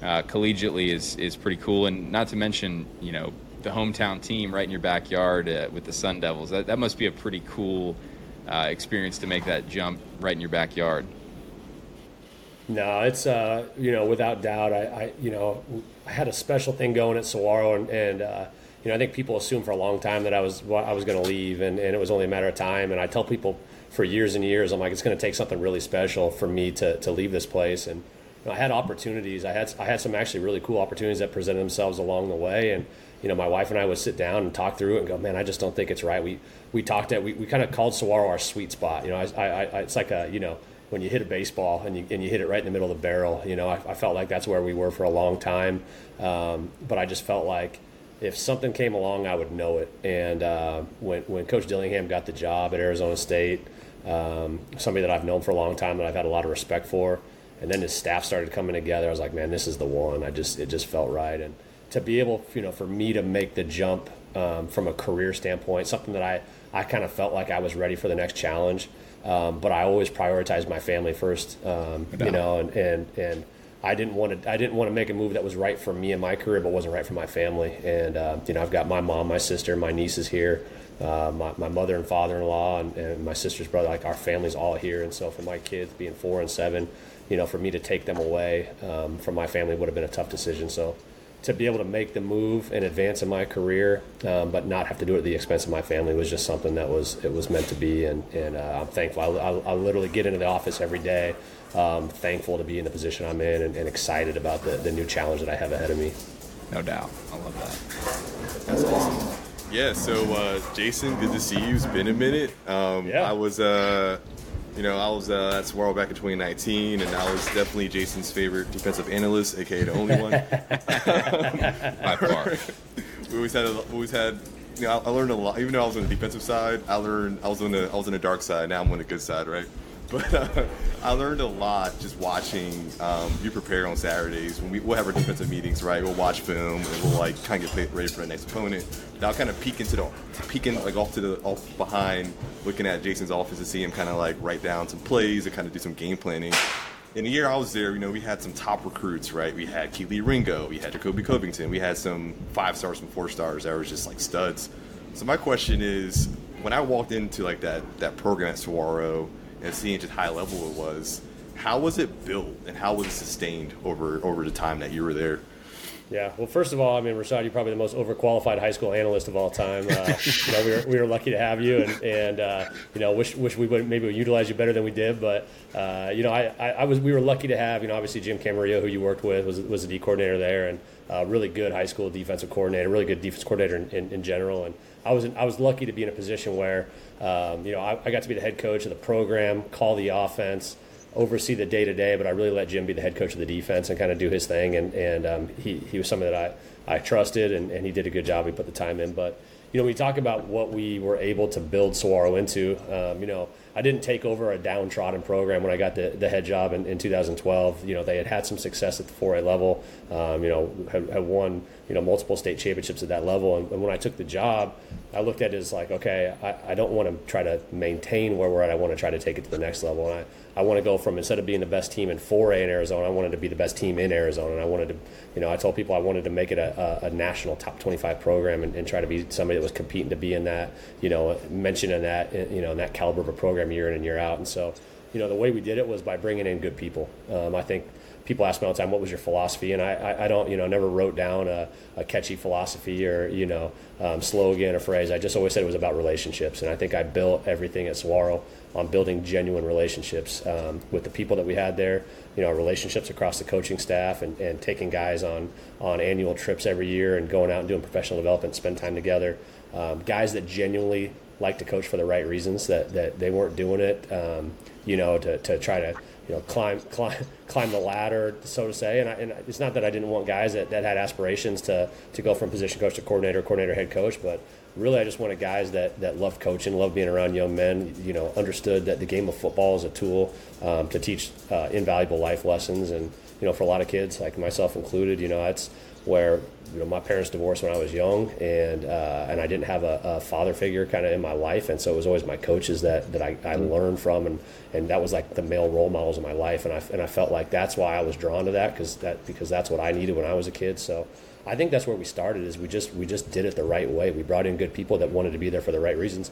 uh, collegiately is is pretty cool. And not to mention, you know, the hometown team right in your backyard uh, with the Sun Devils. That that must be a pretty cool uh, experience to make that jump right in your backyard. No, it's uh, you know without doubt. I, I, you know I had a special thing going at Saguaro, and, and uh, you know I think people assumed for a long time that I was I was going to leave, and, and it was only a matter of time. And I tell people for years and years, I'm like it's going to take something really special for me to, to leave this place. And you know, I had opportunities. I had I had some actually really cool opportunities that presented themselves along the way, and you know my wife and I would sit down and talk through it and go, man, I just don't think it's right. We we talked at we, we kind of called Saguaro our sweet spot. You know, I, I, I it's like a you know when you hit a baseball and you, and you hit it right in the middle of the barrel. You know, I, I felt like that's where we were for a long time. Um, but I just felt like if something came along, I would know it. And uh, when, when Coach Dillingham got the job at Arizona State, um, somebody that I've known for a long time that I've had a lot of respect for, and then his staff started coming together, I was like, man, this is the one. I just it just felt right. And to be able, you know, for me to make the jump um, from a career standpoint, something that I I kind of felt like I was ready for the next challenge. Um, but I always prioritize my family first, um, you know, and, and, and I didn't want to I didn't want to make a move that was right for me and my career, but wasn't right for my family. And uh, you know, I've got my mom, my sister, my nieces here, uh, my, my mother and father-in-law, and, and my sister's brother. Like our family's all here, and so for my kids being four and seven, you know, for me to take them away um, from my family would have been a tough decision. So to be able to make the move and advance in my career, um, but not have to do it at the expense of my family was just something that was it was meant to be, and and uh, I'm thankful. I, I, I, literally get into the office every day, um, thankful to be in the position I'm in, and, and, excited about the, the new challenge that I have ahead of me. No doubt, I love that. That's awesome. Yeah, so uh, Jason, good to see you. It's been a minute. Um, yeah. I was uh, You know, I was uh, at Saguaro back in 2019, and I was definitely Jason's favorite defensive analyst, aka the only one. By far. we always had, a, always had. You know, I, I learned a lot. Even though I was on the defensive side, I learned I was on the I was on the dark side. Now I'm on the good side, right? But uh, I learned a lot just watching um, you prepare on Saturdays. When we, we'll have our defensive meetings, right? We'll watch film and we'll like kind of get ready for the next opponent. And I'll kind of peek into the peeking like off to the off behind, looking at Jason's office to see him kind of like write down some plays and kind of do some game planning. In the year I was there, you know, we had some top recruits, right? We had Kelee Ringo, we had Jacobe Covington, we had some five stars, some four stars that were just like studs. So my question is, when I walked into like that that program at Saguaro and seeing just high level it was, how was it built and how was it sustained over over the time that you were there? Yeah. Well, first of all, I mean, Rashad, you're probably the most overqualified high school analyst of all time. Uh, you know, we were, we were lucky to have you, and, and uh, you know, wish wish we would maybe utilize you better than we did. But uh, you know, I, I, I, was we were lucky to have you know obviously Jim Camarillo, who you worked with, was was the D coordinator there, and uh, really good high school defensive coordinator, really good defense coordinator in, in, in general. And I was in, I was lucky to be in a position where um, you know I, I got to be the head coach of the program, call the offense oversee the day to day, but I really let Jim be the head coach of the defense and kind of do his thing. And, and um, he, he was something that I, I trusted, and, and he did a good job. He put the time in. But, you know, we talk about what we were able to build Saguaro into, um, you know, I didn't take over a downtrodden program when I got the, the head job in, in 2012. You know, they had had some success at the 4A level, um, you know, had, had, won, you know, multiple state championships at that level. And, and, when I took the job, I looked at it as like, okay, I, I don't want to try to maintain where we're at. I want to try to take it to the next level. And I, I want to go from instead of being the best team in 4A in Arizona, I wanted to be the best team in Arizona. And I wanted to, you know, I told people I wanted to make it a, a, a national top 25 program and, and, try to be somebody that was competing to be in that, you know, mentioned in that, you know, in that caliber of a program year in and year out. And so, you know, the way we did it was by bringing in good people. Um, I think people ask me all the time, what was your philosophy? And I, I, I don't, you know, never wrote down a, a catchy philosophy or, you know, um, slogan or phrase. I just always said it was about relationships. And I think I built everything at Saguaro on building genuine relationships um, with the people that we had there, you know, relationships across the coaching staff and, and taking guys on, on annual trips every year and going out and doing professional development, spend time together. Um, guys that genuinely like to coach for the right reasons, that, that they weren't doing it, um, you know, to, to try to, you know, climb, climb, climb the ladder, so to say. And, I, and it's not that I didn't want guys that, that had aspirations to, to go from position coach to coordinator, coordinator, head coach, but really I just wanted guys that, that loved coaching, loved being around young men, you know, understood that the game of football is a tool um, to teach uh, invaluable life lessons. And, you know, for a lot of kids, like myself included, you know, that's where, you know, my parents divorced when I was young and, uh, and I didn't have a, a father figure kind of in my life. And so it was always my coaches that, that I, I learned from. And, and that was like the male role models of my life. And I, and I felt like that's why I was drawn to that because that, because that's what I needed when I was a kid. So, I think that's where we started. Is we just we just did it the right way. We brought in good people that wanted to be there for the right reasons,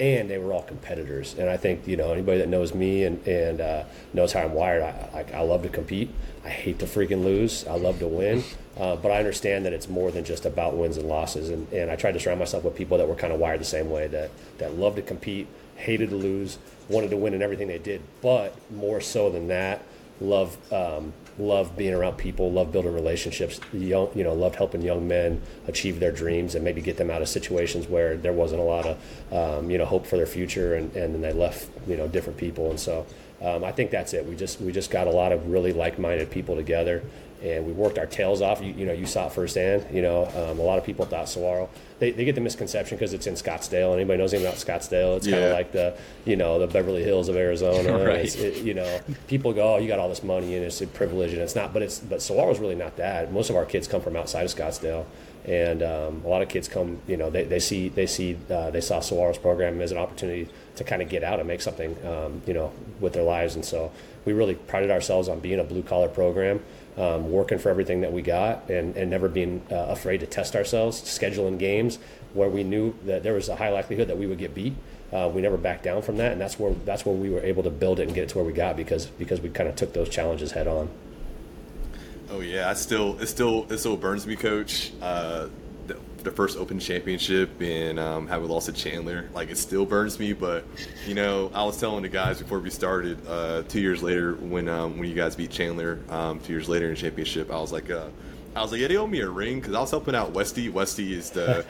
and they were all competitors. And I think you know anybody that knows me and and uh, knows how I'm wired. I, I, love to compete. I hate to freaking lose. I love to win. Uh, but I understand that it's more than just about wins and losses. And, and I tried to surround myself with people that were kind of wired the same way that that love to compete, hated to lose, wanted to win in everything they did. But more so than that, love um, loved being around people, loved building relationships. Young, you know, loved helping young men achieve their dreams and maybe get them out of situations where there wasn't a lot of, um, you know, hope for their future, and, and then they left, you know, different people. And so um, I think that's it. We just we just got a lot of really like-minded people together, and we worked our tails off. You, you know, you saw it firsthand. You know, um, a lot of people thought Saguaro. They, they get the misconception because it's in Scottsdale. Anybody knows anything about Scottsdale? It's kind of like the you know the Beverly Hills of Arizona. right. It, you know, people go, oh, you got all this money and it's a privilege, and it's not. But it's but Saguaro's really not that. Most of our kids come from outside of Scottsdale. And um, a lot of kids come, you know, they, they see they see uh, they saw Saguaro's program as an opportunity to kind of get out and make something, um, you know, with their lives. And so we really prided ourselves on being a blue collar program um, working for everything that we got and, and never being uh, afraid to test ourselves, scheduling games where we knew that there was a high likelihood that we would get beat. Uh, we never backed down from that, and that's where that's where we were able to build it and get it to where we got because because we kind of took those challenges head on. Oh yeah, I still it still it still burns me, Coach. Uh, the, the, first Open Championship and um, how we lost to Chandler, like it still burns me. But you know, I was telling the guys before we started, uh, two years later when um, when you guys beat Chandler, um, two years later in the championship, I was like, uh, I was like, yeah, they owe me a ring because I was helping out Westy. Westy is the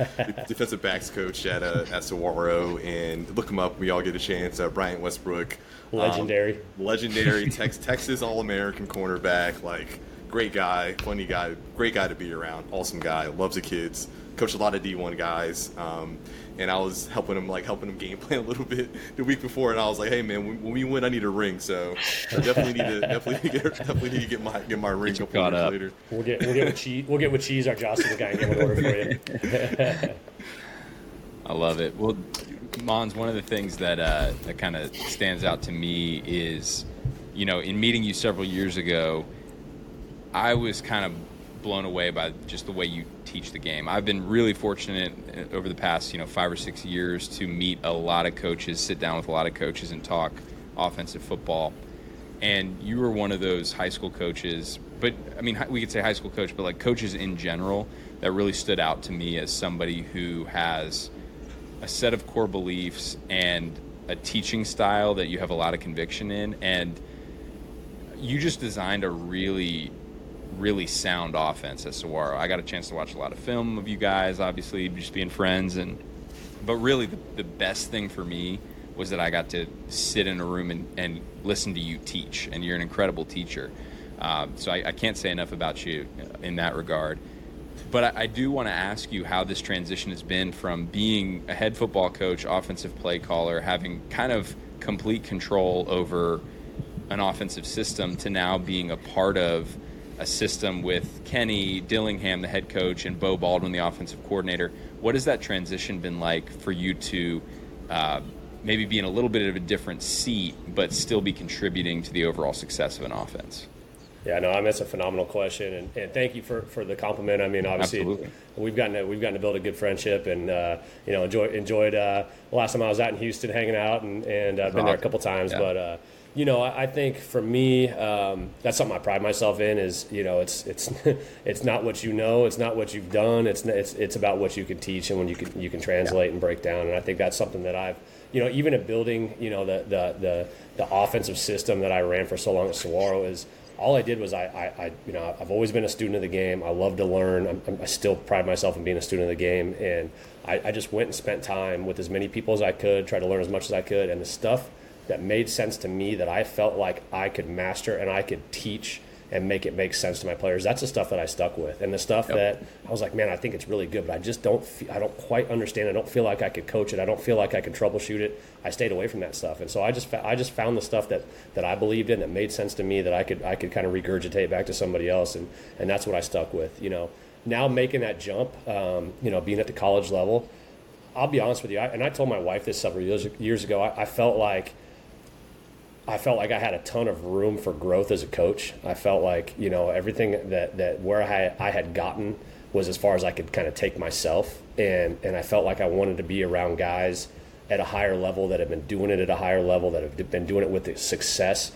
defensive backs coach at uh, at Saguaro, and look him up. We all get a chance. Uh, Bryant Westbrook, legendary, um, legendary Tex- Texas All American cornerback. Like great guy, funny guy, great guy to be around. Awesome guy, loves the kids. Coached a lot of D1 guys. Um, and I was helping him like helping him game plan a little bit the week before, and I was like, "Hey man, when, when we win, I need a ring, so I definitely need to definitely get, definitely need to get my get my ring a couple years up. later." We'll get we'll get with cheese we'll get with cheese our Jocelyn guy and get one order for you. I love it. Well, Mohns, one of the things that uh, that kind of stands out to me is, you know, in meeting you several years ago, I was kind of blown away by just the way you teach the game. I've been really fortunate uh, over the past, you know, five or six years to meet a lot of coaches, sit down with a lot of coaches, and talk offensive football. And you were one of those high school coaches, but I mean, we could say high school coach, but like coaches in general that really stood out to me as somebody who has a set of core beliefs and a teaching style that you have a lot of conviction in. And you just designed a really really sound offense at Saguaro. I got a chance to watch a lot of film of you guys, obviously, just being friends, and but really the, the best thing for me was that I got to sit in a room and, and listen to you teach, and you're an incredible teacher. Uh, so I, I, can't say enough about you in that regard. But I, I do want to ask you how this transition has been from being a head football coach, offensive play caller, having kind of complete control over an offensive system, to now being a part of a system with Kenny Dillingham, the head coach, and Beau Baldwin, the offensive coordinator. What has that transition been like for you to uh, maybe be in a little bit of a different seat, but still be contributing to the overall success of an offense? Yeah, no, I mean that's a phenomenal question, and, and thank you for, for the compliment. I mean, obviously, Absolutely. we've gotten to, we've gotten to build a good friendship, and uh, you know, enjoy, enjoyed uh, last time I was out in Houston hanging out, and and uh, been there a couple times, yeah. but uh, you know, I, think for me, um, that's something I pride myself in. Is you know, it's it's it's not what you know, it's not what you've done. It's it's it's about what you can teach and when you can you can translate yeah. and break down. And I think that's something that I've you know, even at building, you know, the the the, the offensive system that I ran for so long at Saguaro is all I did was I, I, I, you know, I've always been a student of the game. I love to learn. I'm, i still pride myself in being a student of the game, and I, I, just went and spent time with as many people as I could, try to learn as much as I could, and the stuff that made sense to me that I felt like I could master and I could teach and make it make sense to my players. That's the stuff that I stuck with, and the stuff yep. that I was like, man, I think it's really good, but I just don't, feel, I don't quite understand. I don't feel like I could coach it. I don't feel like I can troubleshoot it. I stayed away from that stuff, and so I just, I just found the stuff that that I believed in that made sense to me that I could, I could kind of regurgitate back to somebody else, and and that's what I stuck with. You know, now making that jump, um, you know, being at the college level. I'll be honest with you, I, and I told my wife this several years, years ago. I, I felt like I felt like I had a ton of room for growth as a coach. I felt like you know everything that that where I I had gotten was as far as I could kind of take myself, and and I felt like I wanted to be around guys at a higher level that have been doing it at a higher level that have been doing it with success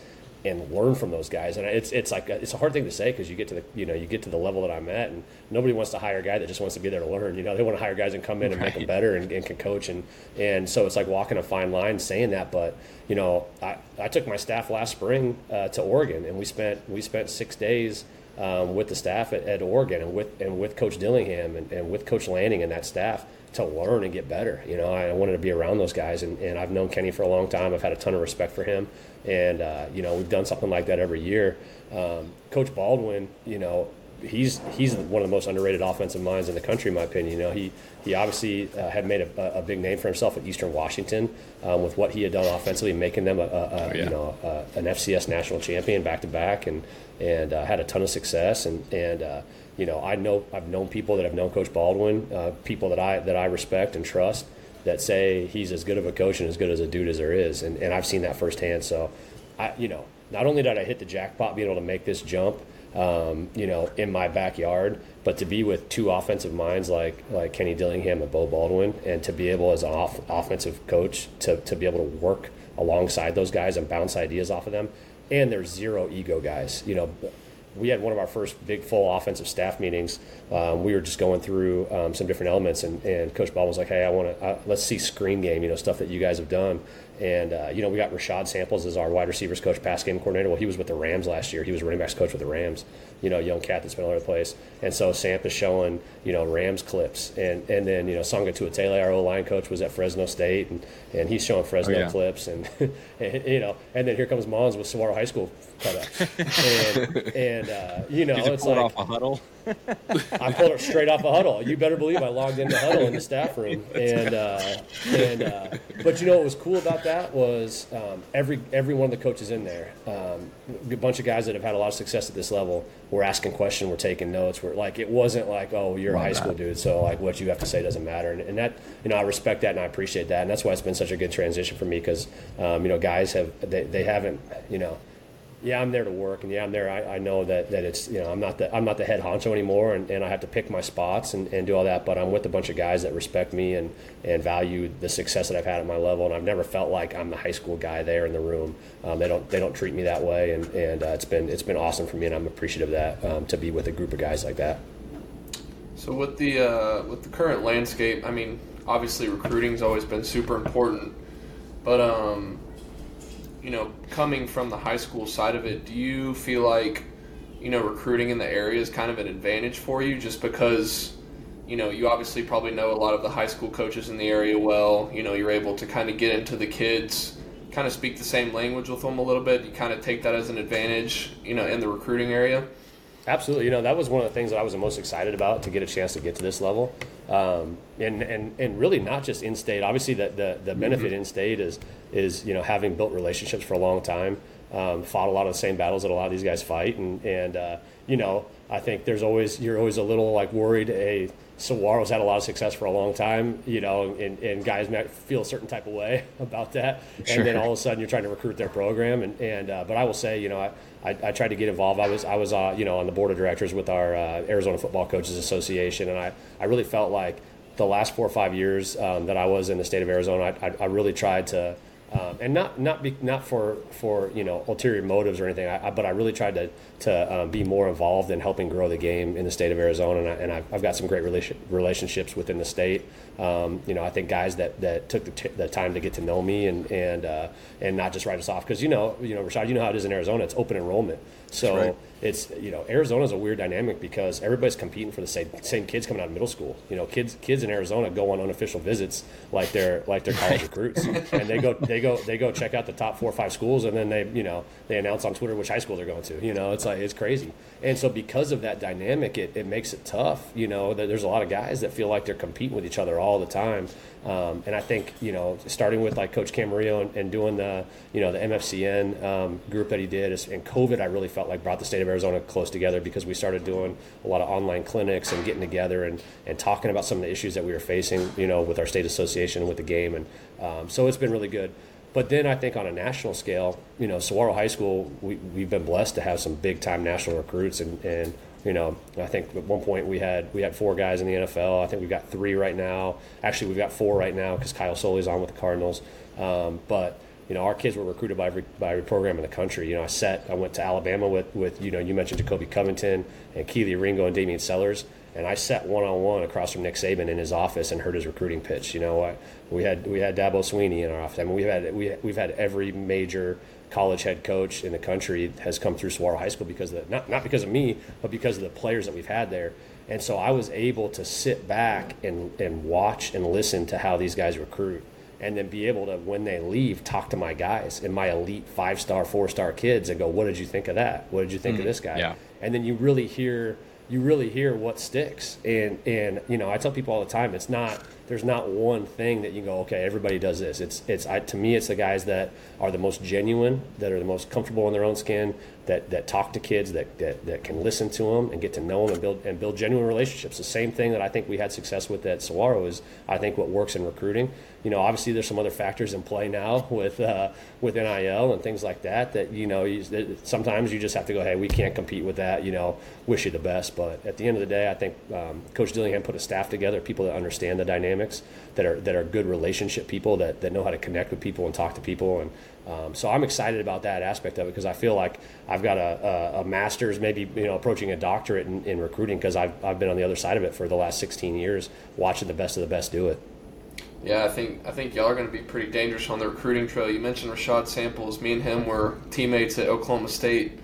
and learn from those guys. And it's it's like a, it's a hard thing to say because you get to the you know you get to the level that I'm at, and nobody wants to hire a guy that just wants to be there to learn. You know, they want to hire guys and come in and right. make them better and, and, can coach. And and so it's like walking a fine line saying that. But you know, I, I took my staff last spring uh, to Oregon, and we spent we spent six days. Um, with the staff at, at, Oregon and with and with Coach Dillingham and, and with Coach Lanning and that staff to learn and get better. You know, I wanted to be around those guys, and, and I've known Kenny for a long time. I've had a ton of respect for him and uh, you know we've done something like that every year. Um, Coach Baldwin, you know, he's he's one of the most underrated offensive minds in the country, in my opinion. You know, he he obviously uh, had made a, a, big name for himself at Eastern Washington um, with what he had done offensively, making them a, a, oh, yeah. you know an FCS national champion back to back, and and uh, had a ton of success. And and uh, you know, I know I've known people that have known Coach Baldwin, uh, people that I that I respect and trust that say he's as good of a coach and as good as a dude as there is, and, and I've seen that firsthand. So, I you know, not only did I hit the jackpot being able to make this jump, um, you know, in my backyard, but to be with two offensive minds like like Kenny Dillingham and Beau Baldwin, and to be able as an off, offensive coach to to be able to work alongside those guys and bounce ideas off of them, and they're zero ego guys. You know, we had one of our first big full offensive staff meetings. Um, we were just going through um, some different elements, and, and Coach Bob was like, "Hey, I want to uh, let's see screen game, you know, stuff that you guys have done." And uh, you know, we got Rashad Samples as our wide receivers coach, pass game coordinator. Well, he was with the Rams last year. He was running backs coach with the Rams. You know, young cat that's been all over the place. And so Samp is showing you know Rams clips, and and then you know Saga Tuitele, our O line coach, was at Fresno State, and, and he's showing Fresno Oh, yeah. clips, and, and you know, and then here comes Mohns with Saguaro High School and, and uh, you know, you it's like off a Hudl? I pulled it straight off a Hudl. You better believe I logged into Hudl in the staff room, and uh, and uh, but you know what was cool about that was um, every every one of the coaches in there, um, a bunch of guys that have had a lot of success at this level, were asking questions, were taking notes, were like it wasn't like oh you're a high school dude, so like what you have to say doesn't matter, and, and that you know I respect that and I appreciate that, and that's why it's been such a good transition for me because um, you know guys have they, they haven't you know yeah, I'm there to work, and yeah, I'm there. I, I know that, that it's you know I'm not the I'm not the head honcho anymore, and, and I have to pick my spots and, and do all that. But I'm with a bunch of guys that respect me and and value the success that I've had at my level, and I've never felt like I'm the high school guy there in the room. Um, they don't they don't treat me that way, and and uh, it's been it's been awesome for me, and I'm appreciative of that um, to be with a group of guys like that. So with the uh, with the current landscape, I mean, obviously recruiting's always been super important, but um, you know, coming from the high school side of it, do you feel like you know recruiting in the area is kind of an advantage for you, just because you know you obviously probably know a lot of the high school coaches in the area well. You know, you're able to kind of get into the kids, kind of speak the same language with them a little bit. You kind of take that as an advantage, you know, in the recruiting area. Absolutely, you know that was one of the things that I was the most excited about to get a chance to get to this level, um, and and and really not just in state. Obviously, the the, the benefit in state is is you know having built relationships for a long time, um, fought a lot of the same battles that a lot of these guys fight, and and uh, you know I think there's always you're always a little like worried. A Saguaro's had a lot of success for a long time, you know, and, and guys might feel a certain type of way about that, and then all of a sudden you're trying to recruit their program, and and uh, but I will say, you know, I, I, I tried to get involved. I was I was uh, you know on the board of directors with our uh, Arizona Football Coaches Association, and I, I really felt like the last four or five years um, that I was in the state of Arizona, I, I, I really tried to. Um, and not not be, not for for you know ulterior motives or anything, I, I, but I really tried to to um, be more involved in helping grow the game in the state of Arizona, and, I, and I've, I've got some great relation, relationships within the state. Um, you know, I think guys that, that took the, t- the time to get to know me and and uh, and not just write us off. Because you know you know Rashad, you know how it is in Arizona, it's open enrollment, so. It's you know Arizona's a weird dynamic because everybody's competing for the same same kids coming out of middle school. You know, kids kids in Arizona go on unofficial visits like they're like they're college recruits, and they go they go they go check out the top four or five schools, and then they you know they announce on Twitter which high school they're going to. You know, it's like it's crazy, and so because of that dynamic, it, it makes it tough. You know, there's a lot of guys that feel like they're competing with each other all the time. Um, and I think you know, starting with like Coach Camarillo and, and doing the you know the MFCN um, group that he did, and COVID, I really felt like brought the state of Arizona close together because we started doing a lot of online clinics and getting together and, and talking about some of the issues that we were facing, you know, with our state association with the game, and um, so it's been really good. But then I think on a national scale, you know, Saguaro High School, we, we've been blessed to have some big time national recruits and, and you know, I think at one point we had we had four guys in the NFL. I think we've got three right now. Actually, we've got four right now because Kyle Soelle's on with the Cardinals. Um, but you know, our kids were recruited by every by every program in the country. You know, I set I went to Alabama with with you know you mentioned Jacobe Covington and Kelee Ringo and Damian Sellers. And I sat one on one across from Nick Saban in his office and heard his recruiting pitch. You know, I, we had we had Dabo Swinney in our office. I mean, we've had we, we've had every major college head coach in the country has come through Saguaro High School because of the, not not because of me, but because of the players that we've had there. And so I was able to sit back and, and watch and listen to how these guys recruit and then be able to when they leave talk to my guys and my elite five star four star kids and go what did you think of that? What did you think of mm-hmm. this guy? Yeah. and then you really hear you really hear what sticks. And and you know i tell people all the time it's not there's not one thing that you go okay everybody does this. It's it's I, to me it's the guys that are the most genuine that are the most comfortable in their own skin that that talk to kids that that, that can listen to them and get to know them and build and build genuine relationships. The same thing that i think we had success with at Saguaro is i think what works in recruiting. You know obviously there's some other factors in play now with uh, with NIL and things like that that you know you, that sometimes you just have to go hey we can't compete with that you know wish you the best. But at the end of the day i think um, coach dillingham put a staff together people that understand the dynamics that are that are good relationship people that, that know how to connect with people and talk to people and um, so I'm excited about that aspect of it because I feel like I've got a, a, a master's, maybe you know, approaching a doctorate in, in recruiting because I've, I've been on the other side of it for the last 16 years, watching the best of the best do it. Yeah, I think I think y'all are going to be pretty dangerous on the recruiting trail. You mentioned Rashad Samples. Me and him were teammates at Oklahoma State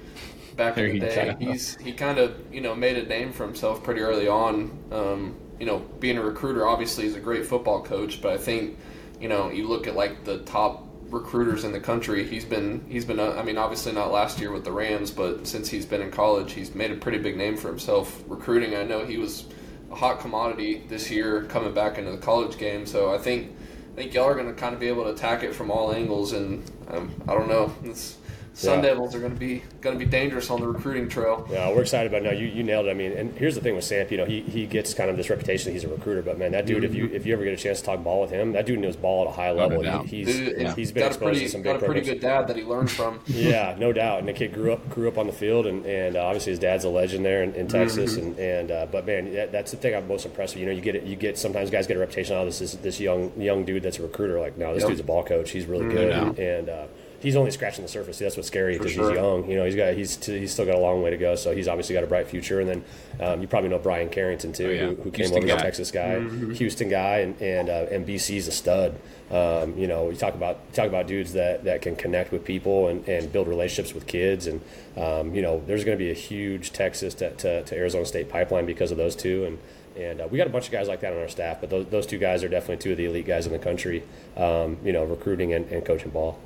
back There in the day. He's he kind of you know made a name for himself pretty early on. Um, you know, being a recruiter, obviously, he's a great football coach, but I think you know you look at like the top recruiters in the country. He's been he's been uh, I mean obviously not last year with the Rams, but since he's been in college, he's made a pretty big name for himself recruiting. I know he was a hot commodity this year coming back into the college game. So I think I think y'all are going to kind of be able to attack it from all angles, and um, I don't know. It's, Sun Yeah. Devils are going to be going to be dangerous on the recruiting trail. Yeah, we're excited about it. No, you, you nailed it. I mean, and here's the thing with Samp, you know, he, he gets kind of this reputation that he's a recruiter, but man, that dude, if you if you ever get a chance to talk ball with him, that dude knows ball at a high level. doubt. he, he's Dude, he's he's been got a exposed pretty to some got big a pretty programs. good dad that he learned from. Yeah, no doubt. And the kid grew up grew up on the field, and, and uh, obviously his dad's a legend there in, in Texas. And, and uh, but man, that, that's the thing I'm most impressed with. You know, you get it. You get sometimes guys get a reputation. Oh, this is this young young dude that's a recruiter. Like, no, this Yep. dude's a ball coach. He's really good, and, and uh, he's only scratching the surface. That's what's scary because sure. he's young. You know, he's got he's t- he's still got a long way to go. So he's obviously got a bright future. And then um, you probably know Bryan Carrington too, Oh, yeah. who, who came Houston over as a guy. Texas guy, Houston guy, and and uh, and BC's a stud. Um, you know, you talk about you talk about dudes that, that can connect with people and, and build relationships with kids, and um, you know, there's going to be a huge Texas to, to, to Arizona State pipeline because of those two, and and uh, we got a bunch of guys like that on our staff, but those, those two guys are definitely two of the elite guys in the country. Um, you know, recruiting and, and coaching ball.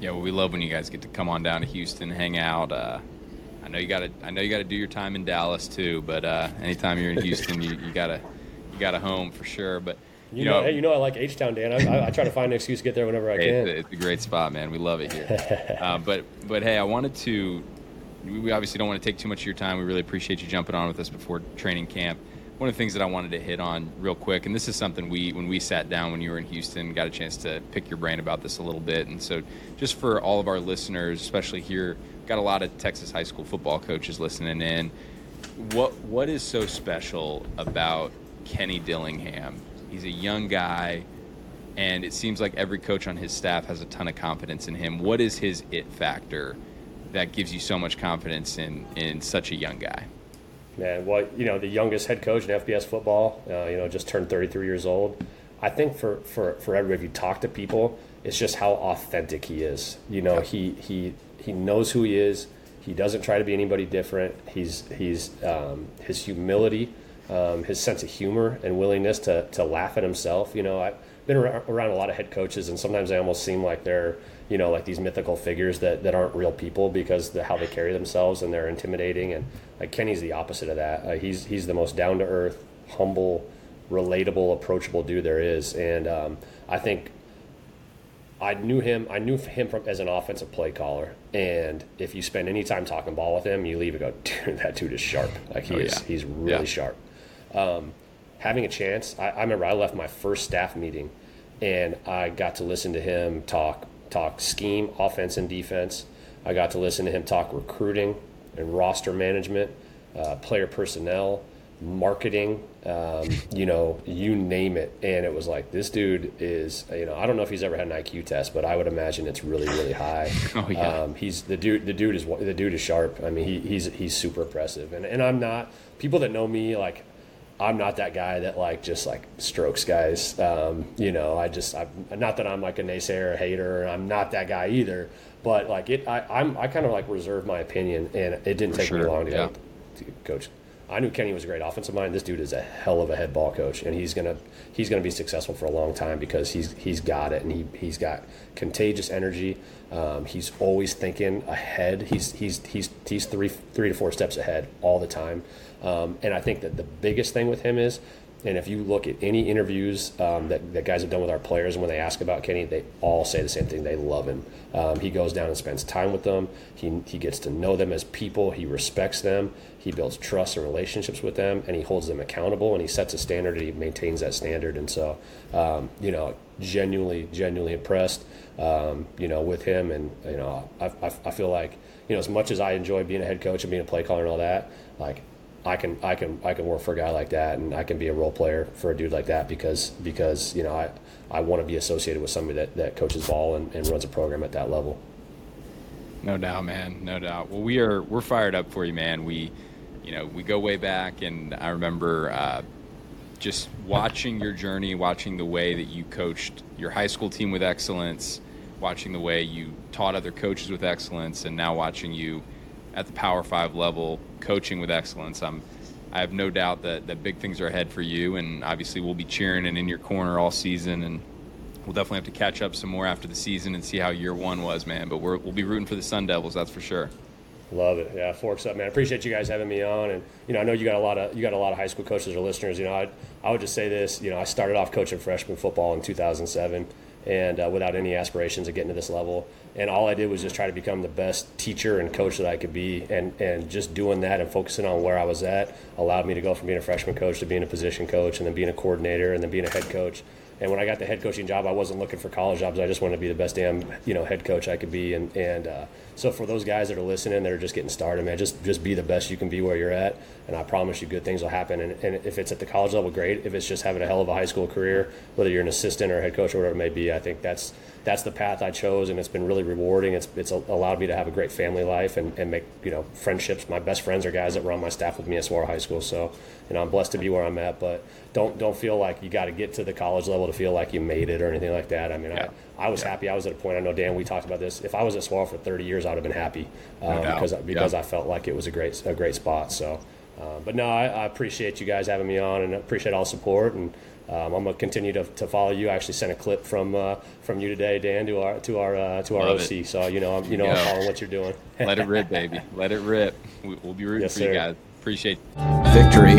Yeah, well, we love when you guys get to come on down to Houston, hang out. Uh, I know you got to. I know you got to do your time in Dallas too. But uh, anytime you're in Houston, you, you gotta you got a home for sure. But You, know, hey, you know, I like H Town, Dan. I, I, I try to find an excuse to get there whenever I Hey, can. it's, a, it's a great spot, man. We love it here. uh, but but hey, I wanted to. We obviously don't want to take too much of your time. We really appreciate you jumping on with us before training camp. One of the things that I wanted to hit on real quick, and this is something we when we sat down when you were in Houston, got a chance to pick your brain about this a little bit. And so, just for all of our listeners, especially here, got a lot of Texas high school football coaches listening in. What what is so special about Kenny Dillingham? He's a young guy and it seems like every coach on his staff has a ton of confidence in him. What is his it factor that gives you so much confidence in in such a young guy? Man, well, you know, the youngest head coach in FBS football, uh, you know, just turned 33 years old. I think for, for, for everybody, if you talk to people, it's just how authentic he is. You know, he, he, he knows who he is. He doesn't try to be anybody different. He's, he's um, his humility, um, his sense of humor and willingness to, to laugh at himself. You know, I've been around a lot of head coaches, and sometimes they almost seem like they're, you know, like these mythical figures that, that aren't real people because the how they carry themselves and they're intimidating. And like Kenny's the opposite of that. Uh, he's he's the most down to earth, humble, relatable, approachable dude there is. And um, I think I knew him. I knew him from as an offensive play caller. And if you spend any time talking ball with him, you leave and go, dude, that dude is sharp. Like he Oh, is. yeah. He's really Yeah. sharp. Um, having a chance, I, I remember I left my first staff meeting, and I got to listen to him talk talk scheme, offense and defense. I got to listen to him talk recruiting and roster management, uh, player personnel, marketing, um, you know, you name it. And it was like, this dude is, you know, I don't know if he's ever had an IQ test, but I would imagine it's really, really high. Oh, yeah. Um, he's the dude. The dude is the dude is sharp. I mean, he, he's he's super impressive. And and I'm not people that know me like. I'm not that guy that like just like strokes guys. Um, you know, I just I'm not that I'm like a naysayer, a hater. I'm not that guy either. But like it, I, I'm I kind of like reserve my opinion, and it didn't take me long to, yeah. to coach. I knew Kenny was a great offensive mind. This dude is a hell of a head ball coach, and he's gonna he's gonna be successful for a long time because he's he's got it, and he he's got contagious energy. Um, he's always thinking ahead. He's he's he's he's three three to four steps ahead all the time. Um, and I think that the biggest thing with him is, and if you look at any interviews um, that, that guys have done with our players, and when they ask about Kenny, they all say the same thing. They love him. Um, he goes down and spends time with them. He, he gets to know them as people. He respects them. He builds trust and relationships with them, and he holds them accountable. And he sets a standard, and he maintains that standard. And so, um, you know, genuinely, genuinely impressed, um, you know, with him. And you know, I, I, I feel like, you know, as much as I enjoy being a head coach and being a play caller and all that, like I can I can I can work for a guy like that and I can be a role player for a dude like that because because you know I I want to be associated with somebody that, that coaches ball and, and runs a program at that level. No doubt, man. No doubt. Well, we are we're fired up for you, man. We, you know, we go way back, and I remember uh, just watching your journey, watching the way that you coached your high school team with excellence, watching the way you taught other coaches with excellence, and now watching you at the Power Five level coaching with excellence. I'm, I have no doubt that, that big things are ahead for you, and obviously we'll be cheering and in your corner all season, and we'll definitely have to catch up some more after the season and see how year one was, man. But we will be rooting for the Sun Devils, that's for sure. Love it. Yeah, forks up, man. Appreciate you guys having me on, and you know, I know you got a lot of you got a lot of high school coaches or listeners. You know, I I would just say this. You know, I started off coaching freshman football in 2007, and uh, without any aspirations of getting to this level, and all I did was just try to become the best teacher and coach that I could be, and and just doing that and focusing on where I was at allowed me to go from being a freshman coach to being a position coach, and then being a coordinator, and then being a head coach. And when I got the head coaching job, I wasn't looking for college jobs. I just wanted to be the best damn you know head coach I could be. And and uh, so for those guys that are listening, that are just getting started, man, just just be the best you can be where you're at. And I promise you, good things will happen. And, and if it's at the college level, great. If it's just having a hell of a high school career, whether you're an assistant or a head coach or whatever it may be, I think that's that's the path I chose, and it's been really rewarding. It's it's allowed me to have a great family life and, and make you know friendships. My best friends are guys that were on my staff with me at Saguaro High School, so you know I'm blessed to be where I'm at. But don't don't feel like you got to get to the college level to feel like you made it or anything like that. I mean, yeah. I, I was yeah. happy. I was at a point. I know Dan. We talked about this. If I was at Saguaro for 30 years, I'd have been happy um, no because because yeah. I felt like it was a great a great spot. So. Uh, but no, I, I, appreciate you guys having me on and appreciate all support. And um, I'm gonna continue to, to follow you. I actually sent a clip from uh, from you today, Dan, to our to our uh, to our Love OC. It. So you know, I'm, you know, I'm following what you're doing. Let it rip, baby. Let it rip. We'll be rooting yes, for sir. you guys. Appreciate. it. Victory